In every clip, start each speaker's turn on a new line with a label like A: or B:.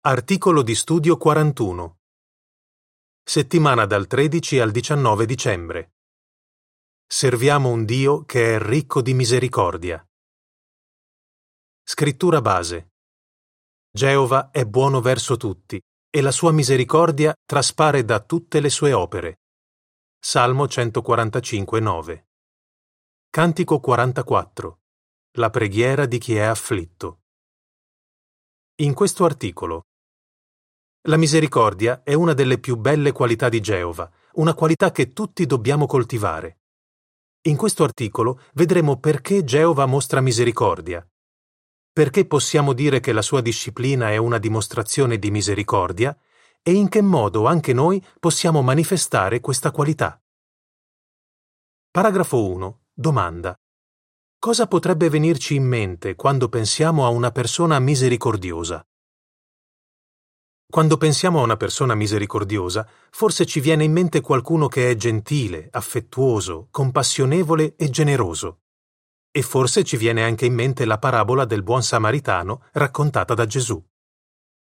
A: Articolo di studio 41. Settimana dal 13 al 19 dicembre. Serviamo un Dio che è ricco di misericordia. Scrittura base. Geova è buono verso tutti e la sua misericordia traspare da tutte le sue opere. Salmo 145, 9. Cantico 44. La preghiera di chi è afflitto. In questo articolo la misericordia è una delle più belle qualità di Geova, una qualità che tutti dobbiamo coltivare. In questo articolo vedremo perché Geova mostra misericordia, perché possiamo dire che la sua disciplina è una dimostrazione di misericordia e in che modo anche noi possiamo manifestare questa qualità. Paragrafo 1. Domanda. Cosa potrebbe venirci in mente quando pensiamo a una persona misericordiosa? Quando pensiamo a una persona misericordiosa, forse ci viene in mente qualcuno che è gentile, affettuoso, compassionevole e generoso. E forse ci viene anche in mente la parabola del buon samaritano raccontata da Gesù.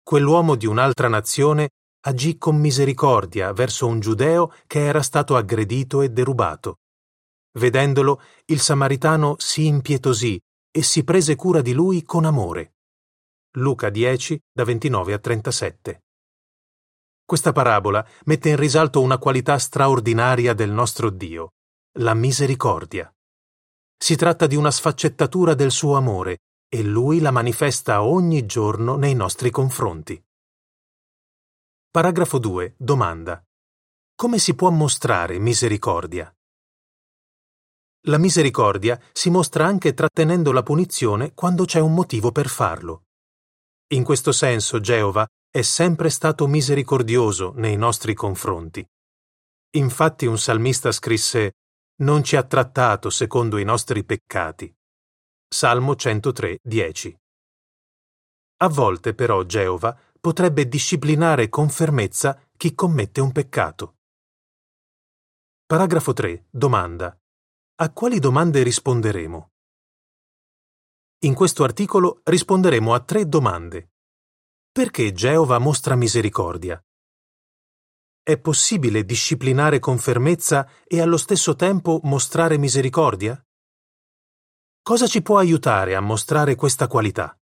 A: Quell'uomo di un'altra nazione agì con misericordia verso un giudeo che era stato aggredito e derubato. Vedendolo, il samaritano si impietosì e si prese cura di lui con amore. Luca 10, da 29 a 37. Questa parabola mette in risalto una qualità straordinaria del nostro Dio, la misericordia. Si tratta di una sfaccettatura del suo amore e Lui la manifesta ogni giorno nei nostri confronti. Paragrafo 2. Domanda. Come si può mostrare misericordia? La misericordia si mostra anche trattenendo la punizione quando c'è un motivo per farlo. In questo senso Geova è sempre stato misericordioso nei nostri confronti. Infatti un salmista scrisse Non ci ha trattato secondo i nostri peccati. Salmo 103, 10. A volte però Geova potrebbe disciplinare con fermezza chi commette un peccato. Paragrafo 3. Domanda. A quali domande risponderemo? In questo articolo risponderemo a tre domande. Perché Geova mostra misericordia? È possibile disciplinare con fermezza e allo stesso tempo mostrare misericordia? Cosa ci può aiutare a mostrare questa qualità?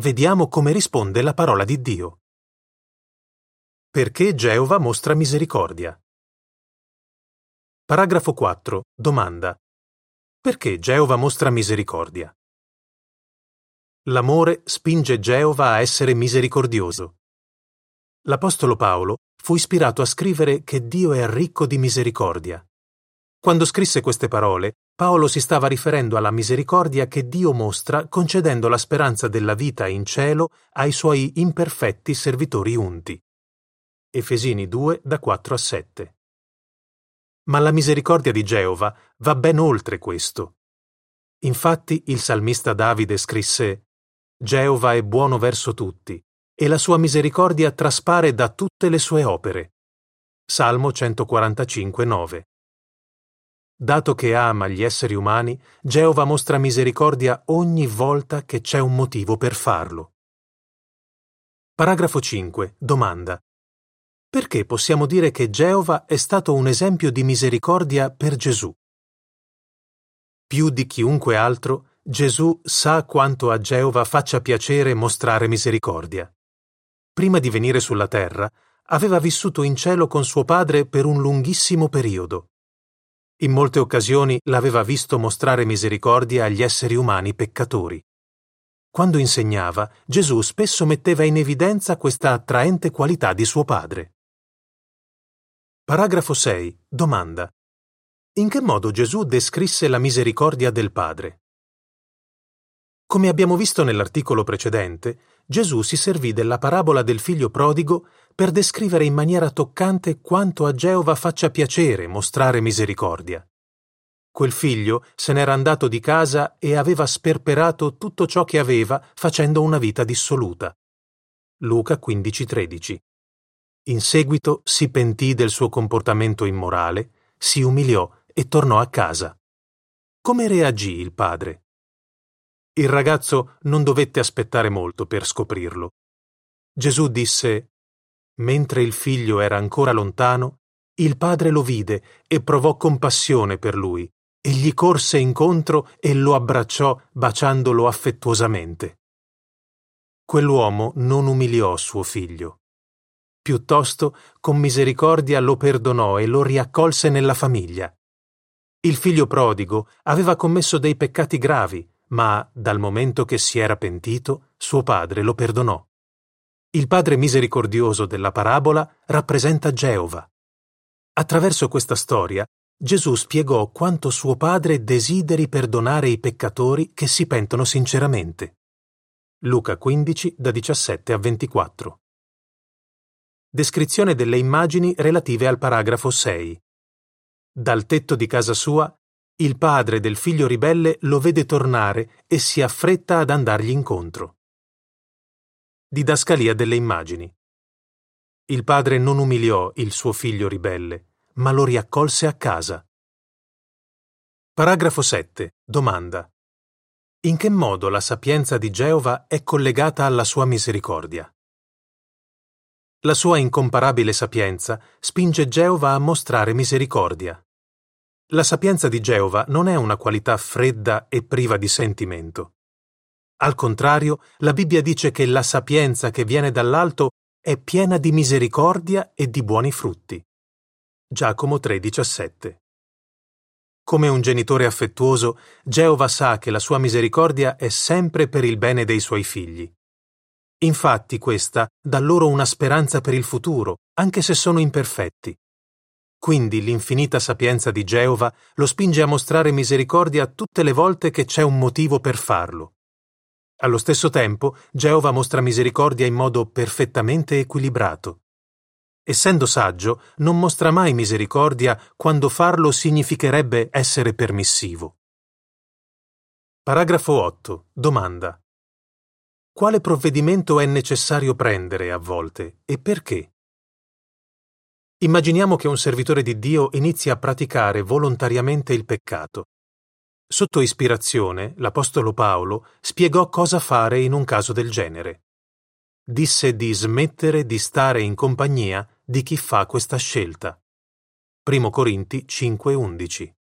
A: Vediamo come risponde la parola di Dio. Perché Geova mostra misericordia? Paragrafo 4. Domanda. Perché Geova mostra misericordia? L'amore spinge Geova a essere misericordioso. L'Apostolo Paolo fu ispirato a scrivere che Dio è ricco di misericordia. Quando scrisse queste parole, Paolo si stava riferendo alla misericordia che Dio mostra concedendo la speranza della vita in cielo ai suoi imperfetti servitori unti. Efesini 2 da 4 a 7. Ma la misericordia di Geova va ben oltre questo. Infatti il salmista Davide scrisse Geova è buono verso tutti, e la sua misericordia traspare da tutte le sue opere. Salmo 145, 9. Dato che ama gli esseri umani, Geova mostra misericordia ogni volta che c'è un motivo per farlo. Paragrafo 5. Domanda. Perché possiamo dire che Geova è stato un esempio di misericordia per Gesù? Più di chiunque altro, Gesù sa quanto a Geova faccia piacere mostrare misericordia. Prima di venire sulla terra, aveva vissuto in cielo con suo padre per un lunghissimo periodo. In molte occasioni l'aveva visto mostrare misericordia agli esseri umani peccatori. Quando insegnava, Gesù spesso metteva in evidenza questa attraente qualità di suo padre. Paragrafo 6. Domanda. In che modo Gesù descrisse la misericordia del Padre? Come abbiamo visto nell'articolo precedente, Gesù si servì della parabola del figlio prodigo per descrivere in maniera toccante quanto a Geova faccia piacere mostrare misericordia. Quel figlio se n'era andato di casa e aveva sperperato tutto ciò che aveva facendo una vita dissoluta. Luca 15:13 in seguito si pentì del suo comportamento immorale, si umiliò e tornò a casa. Come reagì il padre? Il ragazzo non dovette aspettare molto per scoprirlo. Gesù disse, Mentre il figlio era ancora lontano, il padre lo vide e provò compassione per lui, e gli corse incontro e lo abbracciò baciandolo affettuosamente. Quell'uomo non umiliò suo figlio. Piuttosto, con misericordia lo perdonò e lo riaccolse nella famiglia. Il figlio prodigo aveva commesso dei peccati gravi, ma dal momento che si era pentito, suo padre lo perdonò. Il padre misericordioso della parabola rappresenta Geova. Attraverso questa storia, Gesù spiegò quanto suo padre desideri perdonare i peccatori che si pentono sinceramente. Luca 15, da 17 a 24. Descrizione delle immagini relative al paragrafo 6. Dal tetto di casa sua, il padre del figlio ribelle lo vede tornare e si affretta ad andargli incontro. Didascalia delle immagini. Il padre non umiliò il suo figlio ribelle, ma lo riaccolse a casa. Paragrafo 7. Domanda. In che modo la sapienza di Geova è collegata alla sua misericordia? La sua incomparabile sapienza spinge Geova a mostrare misericordia. La sapienza di Geova non è una qualità fredda e priva di sentimento. Al contrario, la Bibbia dice che la sapienza che viene dall'alto è piena di misericordia e di buoni frutti. Giacomo 3:17 Come un genitore affettuoso, Geova sa che la sua misericordia è sempre per il bene dei suoi figli. Infatti questa dà loro una speranza per il futuro, anche se sono imperfetti. Quindi l'infinita sapienza di Geova lo spinge a mostrare misericordia tutte le volte che c'è un motivo per farlo. Allo stesso tempo, Geova mostra misericordia in modo perfettamente equilibrato. Essendo saggio, non mostra mai misericordia quando farlo significherebbe essere permissivo. Paragrafo 8. Domanda. Quale provvedimento è necessario prendere a volte e perché? Immaginiamo che un servitore di Dio inizi a praticare volontariamente il peccato. Sotto ispirazione, l'Apostolo Paolo spiegò cosa fare in un caso del genere. Disse di smettere di stare in compagnia di chi fa questa scelta. 1 Corinti 5:11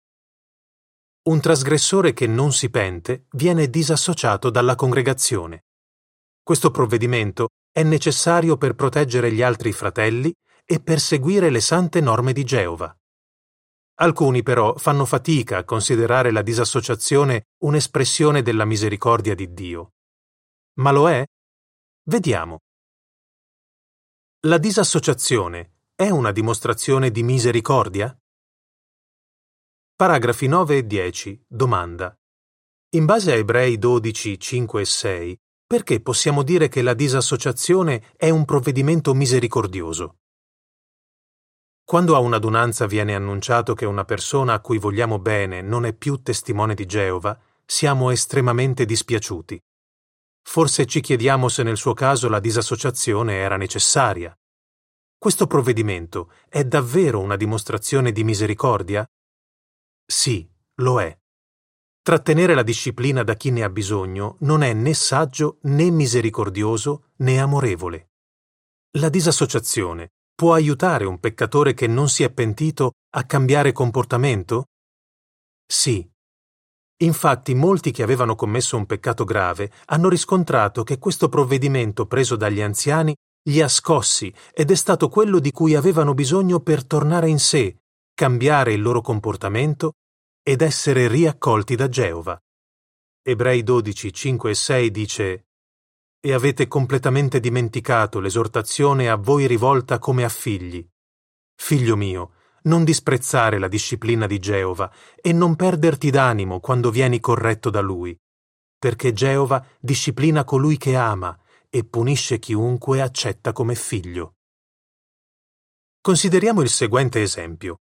A: Un trasgressore che non si pente viene disassociato dalla congregazione. Questo provvedimento è necessario per proteggere gli altri fratelli e per seguire le sante norme di Geova. Alcuni però fanno fatica a considerare la disassociazione un'espressione della misericordia di Dio. Ma lo è? Vediamo. La disassociazione è una dimostrazione di misericordia? Paragrafi 9 e 10. Domanda. In base a Ebrei 12, 5 e 6, perché possiamo dire che la disassociazione è un provvedimento misericordioso? Quando a un'adunanza viene annunciato che una persona a cui vogliamo bene non è più testimone di Geova, siamo estremamente dispiaciuti. Forse ci chiediamo se nel suo caso la disassociazione era necessaria. Questo provvedimento è davvero una dimostrazione di misericordia? Sì, lo è. Trattenere la disciplina da chi ne ha bisogno non è né saggio né misericordioso né amorevole. La disassociazione può aiutare un peccatore che non si è pentito a cambiare comportamento? Sì. Infatti molti che avevano commesso un peccato grave hanno riscontrato che questo provvedimento preso dagli anziani li ha scossi ed è stato quello di cui avevano bisogno per tornare in sé, cambiare il loro comportamento ed essere riaccolti da Geova. Ebrei 12, 5 e 6 dice E avete completamente dimenticato l'esortazione a voi rivolta come a figli. Figlio mio, non disprezzare la disciplina di Geova e non perderti d'animo quando vieni corretto da lui, perché Geova disciplina colui che ama e punisce chiunque accetta come figlio. Consideriamo il seguente esempio.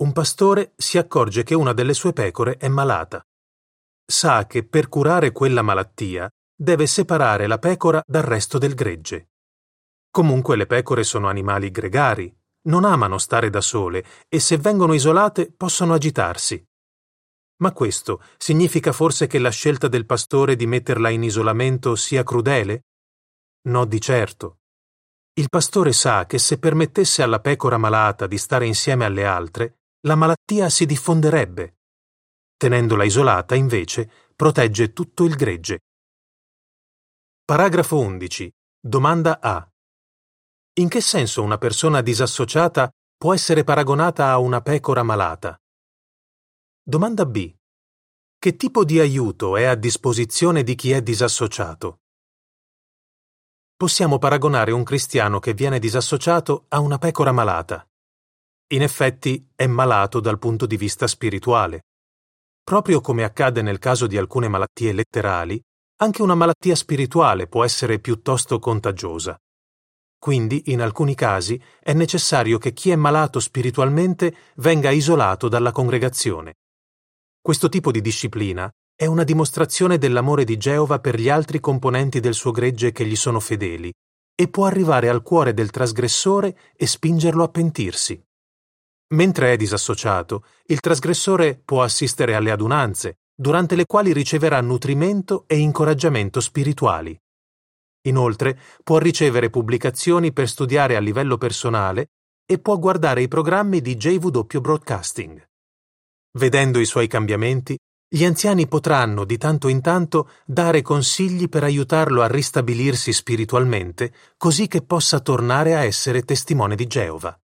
A: Un pastore si accorge che una delle sue pecore è malata. Sa che per curare quella malattia deve separare la pecora dal resto del gregge. Comunque le pecore sono animali gregari, non amano stare da sole e se vengono isolate possono agitarsi. Ma questo significa forse che la scelta del pastore di metterla in isolamento sia crudele? No, di certo. Il pastore sa che se permettesse alla pecora malata di stare insieme alle altre, la malattia si diffonderebbe. Tenendola isolata, invece, protegge tutto il gregge. Paragrafo 11. Domanda A. In che senso una persona disassociata può essere paragonata a una pecora malata? Domanda B. Che tipo di aiuto è a disposizione di chi è disassociato? Possiamo paragonare un cristiano che viene disassociato a una pecora malata. In effetti è malato dal punto di vista spirituale. Proprio come accade nel caso di alcune malattie letterali, anche una malattia spirituale può essere piuttosto contagiosa. Quindi, in alcuni casi, è necessario che chi è malato spiritualmente venga isolato dalla congregazione. Questo tipo di disciplina è una dimostrazione dell'amore di Geova per gli altri componenti del suo gregge che gli sono fedeli e può arrivare al cuore del trasgressore e spingerlo a pentirsi. Mentre è disassociato, il trasgressore può assistere alle adunanze, durante le quali riceverà nutrimento e incoraggiamento spirituali. Inoltre, può ricevere pubblicazioni per studiare a livello personale e può guardare i programmi di JW Broadcasting. Vedendo i suoi cambiamenti, gli anziani potranno di tanto in tanto dare consigli per aiutarlo a ristabilirsi spiritualmente, così che possa tornare a essere testimone di Geova.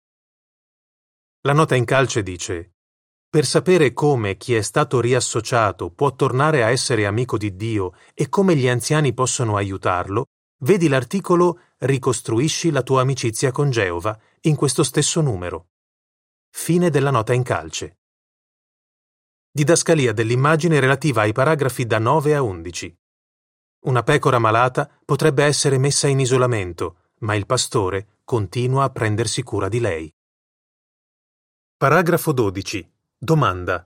A: La nota in calce dice per sapere come chi è stato riassociato può tornare a essere amico di Dio e come gli anziani possono aiutarlo, vedi l'articolo Ricostruisci la tua amicizia con Geova in questo stesso numero. Fine della nota in calce. Didascalia dell'immagine relativa ai paragrafi da 9 a 11. Una pecora malata potrebbe essere messa in isolamento, ma il pastore continua a prendersi cura di lei. Paragrafo 12. Domanda.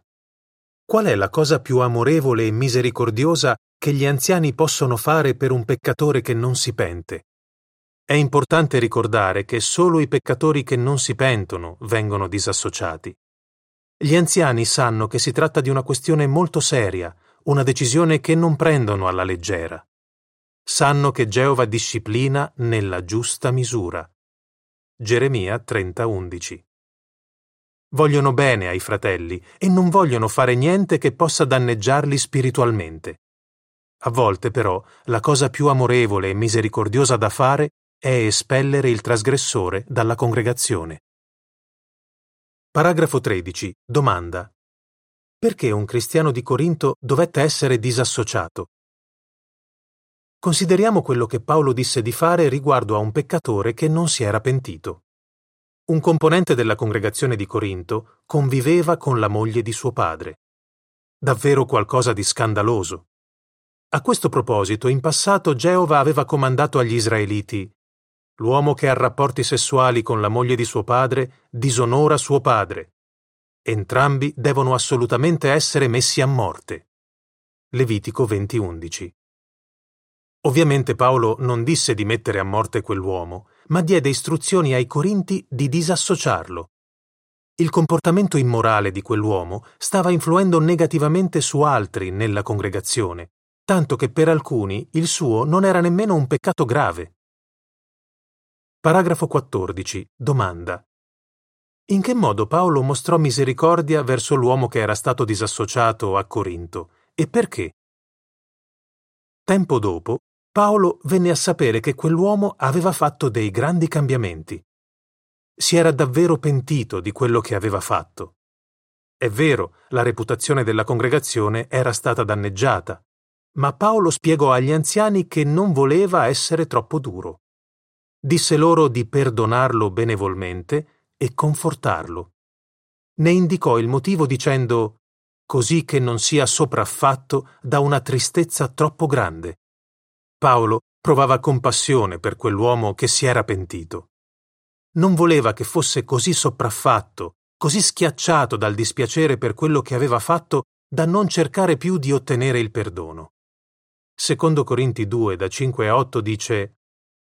A: Qual è la cosa più amorevole e misericordiosa che gli anziani possono fare per un peccatore che non si pente? È importante ricordare che solo i peccatori che non si pentono vengono disassociati. Gli anziani sanno che si tratta di una questione molto seria, una decisione che non prendono alla leggera. Sanno che Geova disciplina nella giusta misura. Geremia 30:11 Vogliono bene ai fratelli e non vogliono fare niente che possa danneggiarli spiritualmente. A volte, però, la cosa più amorevole e misericordiosa da fare è espellere il trasgressore dalla congregazione. Paragrafo 13. Domanda. Perché un cristiano di Corinto dovette essere disassociato? Consideriamo quello che Paolo disse di fare riguardo a un peccatore che non si era pentito. Un componente della congregazione di Corinto conviveva con la moglie di suo padre. Davvero qualcosa di scandaloso. A questo proposito, in passato Geova aveva comandato agli israeliti L'uomo che ha rapporti sessuali con la moglie di suo padre disonora suo padre. Entrambi devono assolutamente essere messi a morte. Levitico 20:11. Ovviamente Paolo non disse di mettere a morte quell'uomo, ma diede istruzioni ai Corinti di disassociarlo. Il comportamento immorale di quell'uomo stava influendo negativamente su altri nella congregazione, tanto che per alcuni il suo non era nemmeno un peccato grave. Paragrafo 14. Domanda. In che modo Paolo mostrò misericordia verso l'uomo che era stato disassociato a Corinto e perché? Tempo dopo, Paolo venne a sapere che quell'uomo aveva fatto dei grandi cambiamenti. Si era davvero pentito di quello che aveva fatto. È vero, la reputazione della congregazione era stata danneggiata, ma Paolo spiegò agli anziani che non voleva essere troppo duro disse loro di perdonarlo benevolmente e confortarlo. Ne indicò il motivo dicendo così che non sia sopraffatto da una tristezza troppo grande. Paolo provava compassione per quell'uomo che si era pentito. Non voleva che fosse così sopraffatto, così schiacciato dal dispiacere per quello che aveva fatto da non cercare più di ottenere il perdono. Secondo Corinti 2 da 5 a 8 dice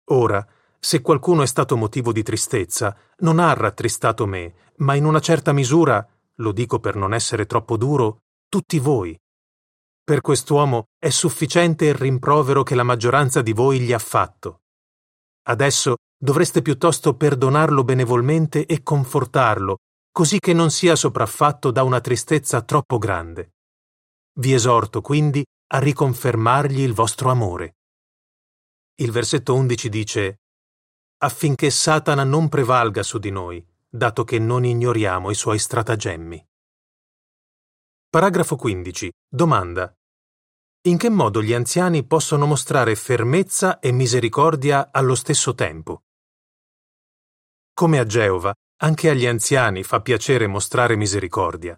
A: Ora, se qualcuno è stato motivo di tristezza, non ha rattristato me, ma in una certa misura, lo dico per non essere troppo duro, tutti voi. Per quest'uomo è sufficiente il rimprovero che la maggioranza di voi gli ha fatto. Adesso dovreste piuttosto perdonarlo benevolmente e confortarlo, così che non sia sopraffatto da una tristezza troppo grande. Vi esorto quindi a riconfermargli il vostro amore. Il versetto 11 dice affinché Satana non prevalga su di noi, dato che non ignoriamo i suoi stratagemmi. Paragrafo 15. Domanda. In che modo gli anziani possono mostrare fermezza e misericordia allo stesso tempo? Come a Geova, anche agli anziani fa piacere mostrare misericordia.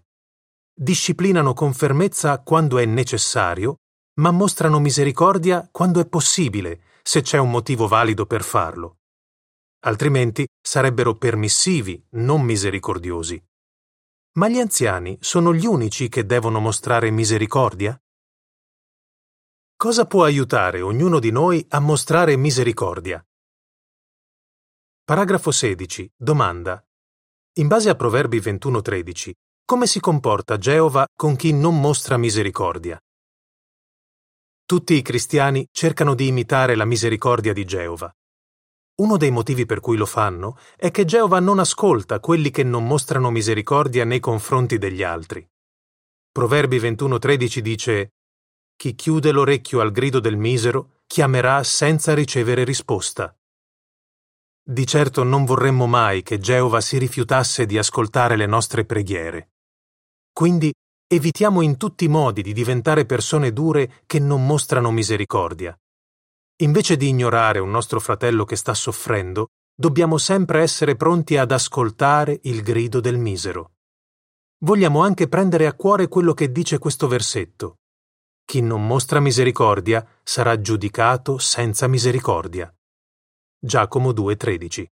A: Disciplinano con fermezza quando è necessario, ma mostrano misericordia quando è possibile, se c'è un motivo valido per farlo. Altrimenti sarebbero permissivi, non misericordiosi. Ma gli anziani sono gli unici che devono mostrare misericordia? Cosa può aiutare ognuno di noi a mostrare misericordia? Paragrafo 16. Domanda. In base a Proverbi 21:13, come si comporta Geova con chi non mostra misericordia? Tutti i cristiani cercano di imitare la misericordia di Geova. Uno dei motivi per cui lo fanno è che Geova non ascolta quelli che non mostrano misericordia nei confronti degli altri. Proverbi 21:13 dice Chi chiude l'orecchio al grido del misero chiamerà senza ricevere risposta. Di certo non vorremmo mai che Geova si rifiutasse di ascoltare le nostre preghiere. Quindi evitiamo in tutti i modi di diventare persone dure che non mostrano misericordia. Invece di ignorare un nostro fratello che sta soffrendo, dobbiamo sempre essere pronti ad ascoltare il grido del misero. Vogliamo anche prendere a cuore quello che dice questo versetto. Chi non mostra misericordia sarà giudicato senza misericordia. Giacomo 2:13.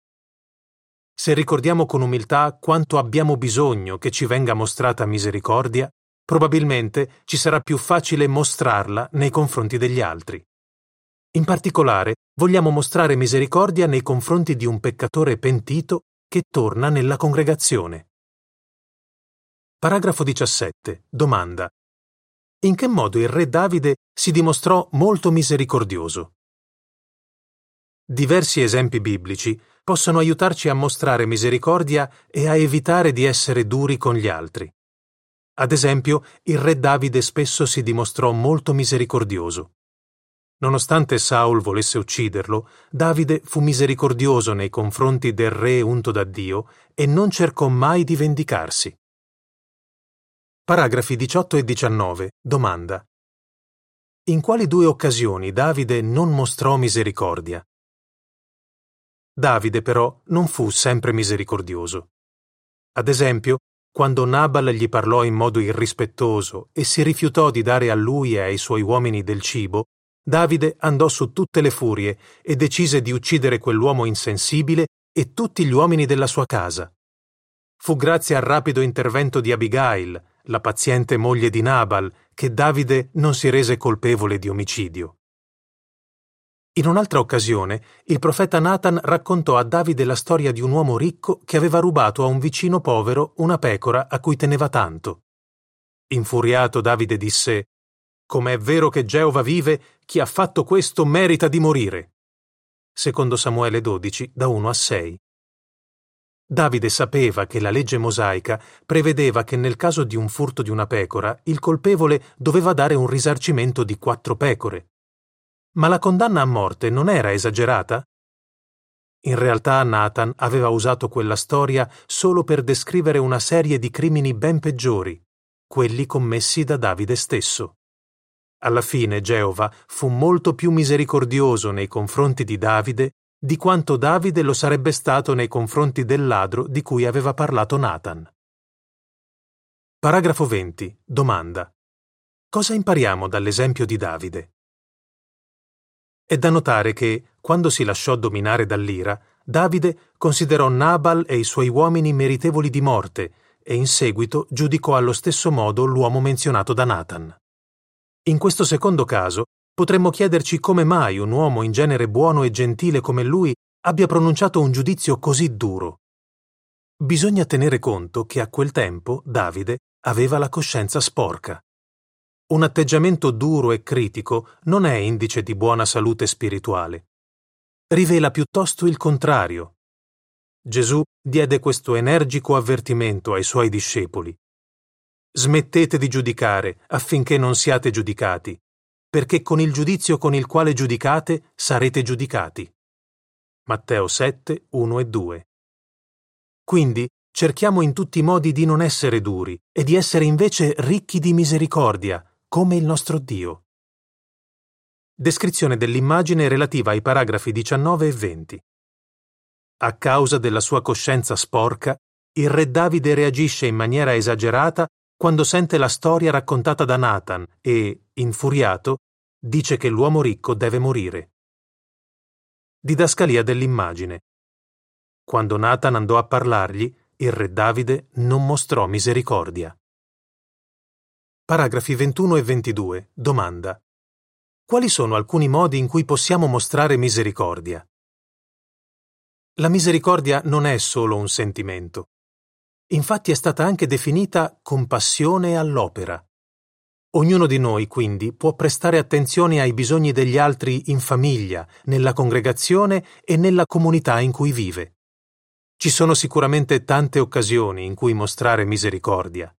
A: Se ricordiamo con umiltà quanto abbiamo bisogno che ci venga mostrata misericordia, probabilmente ci sarà più facile mostrarla nei confronti degli altri. In particolare, vogliamo mostrare misericordia nei confronti di un peccatore pentito che torna nella congregazione. Paragrafo 17. Domanda. In che modo il re Davide si dimostrò molto misericordioso? Diversi esempi biblici possono aiutarci a mostrare misericordia e a evitare di essere duri con gli altri. Ad esempio, il re Davide spesso si dimostrò molto misericordioso. Nonostante Saul volesse ucciderlo, Davide fu misericordioso nei confronti del re unto da Dio e non cercò mai di vendicarsi. Paragrafi 18 e 19. Domanda. In quali due occasioni Davide non mostrò misericordia? Davide però non fu sempre misericordioso. Ad esempio, quando Nabal gli parlò in modo irrispettoso e si rifiutò di dare a lui e ai suoi uomini del cibo, Davide andò su tutte le furie e decise di uccidere quell'uomo insensibile e tutti gli uomini della sua casa. Fu grazie al rapido intervento di Abigail, la paziente moglie di Nabal, che Davide non si rese colpevole di omicidio. In un'altra occasione, il profeta Nathan raccontò a Davide la storia di un uomo ricco che aveva rubato a un vicino povero una pecora a cui teneva tanto. Infuriato Davide disse come è vero che Geova vive, chi ha fatto questo merita di morire. Secondo Samuele 12, da 1 a 6. Davide sapeva che la legge mosaica prevedeva che nel caso di un furto di una pecora il colpevole doveva dare un risarcimento di quattro pecore. Ma la condanna a morte non era esagerata? In realtà Nathan aveva usato quella storia solo per descrivere una serie di crimini ben peggiori, quelli commessi da Davide stesso. Alla fine Geova fu molto più misericordioso nei confronti di Davide di quanto Davide lo sarebbe stato nei confronti del ladro di cui aveva parlato Nathan. Paragrafo 20. Domanda. Cosa impariamo dall'esempio di Davide? È da notare che, quando si lasciò dominare dall'ira, Davide considerò Nabal e i suoi uomini meritevoli di morte e in seguito giudicò allo stesso modo l'uomo menzionato da Nathan. In questo secondo caso, potremmo chiederci come mai un uomo in genere buono e gentile come lui abbia pronunciato un giudizio così duro. Bisogna tenere conto che a quel tempo Davide aveva la coscienza sporca. Un atteggiamento duro e critico non è indice di buona salute spirituale. rivela piuttosto il contrario. Gesù diede questo energico avvertimento ai suoi discepoli. Smettete di giudicare affinché non siate giudicati, perché con il giudizio con il quale giudicate sarete giudicati. Matteo 7, 1 e 2. Quindi cerchiamo in tutti i modi di non essere duri e di essere invece ricchi di misericordia, come il nostro Dio. Descrizione dell'immagine relativa ai paragrafi 19 e 20. A causa della sua coscienza sporca, il re Davide reagisce in maniera esagerata quando sente la storia raccontata da Nathan e, infuriato, dice che l'uomo ricco deve morire. Didascalia dell'immagine. Quando Nathan andò a parlargli, il re Davide non mostrò misericordia. Paragrafi 21 e 22. Domanda. Quali sono alcuni modi in cui possiamo mostrare misericordia? La misericordia non è solo un sentimento. Infatti è stata anche definita compassione all'opera. Ognuno di noi, quindi, può prestare attenzione ai bisogni degli altri in famiglia, nella congregazione e nella comunità in cui vive. Ci sono sicuramente tante occasioni in cui mostrare misericordia.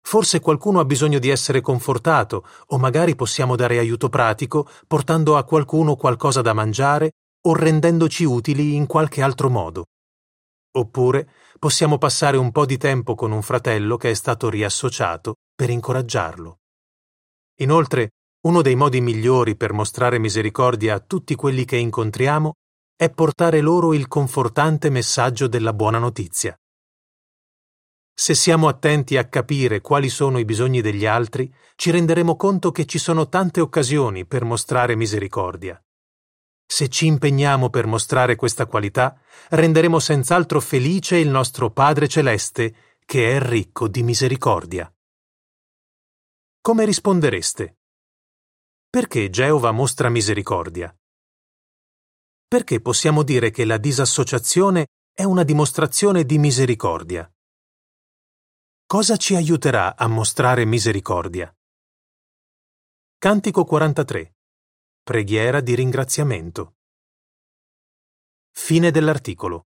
A: Forse qualcuno ha bisogno di essere confortato o magari possiamo dare aiuto pratico portando a qualcuno qualcosa da mangiare o rendendoci utili in qualche altro modo. Oppure possiamo passare un po' di tempo con un fratello che è stato riassociato per incoraggiarlo. Inoltre, uno dei modi migliori per mostrare misericordia a tutti quelli che incontriamo è portare loro il confortante messaggio della buona notizia. Se siamo attenti a capire quali sono i bisogni degli altri, ci renderemo conto che ci sono tante occasioni per mostrare misericordia. Se ci impegniamo per mostrare questa qualità, renderemo senz'altro felice il nostro Padre Celeste, che è ricco di misericordia. Come rispondereste? Perché Geova mostra misericordia? perché possiamo dire che la disassociazione è una dimostrazione di misericordia. Cosa ci aiuterà a mostrare misericordia? Cantico 43. Preghiera di ringraziamento. Fine dell'articolo.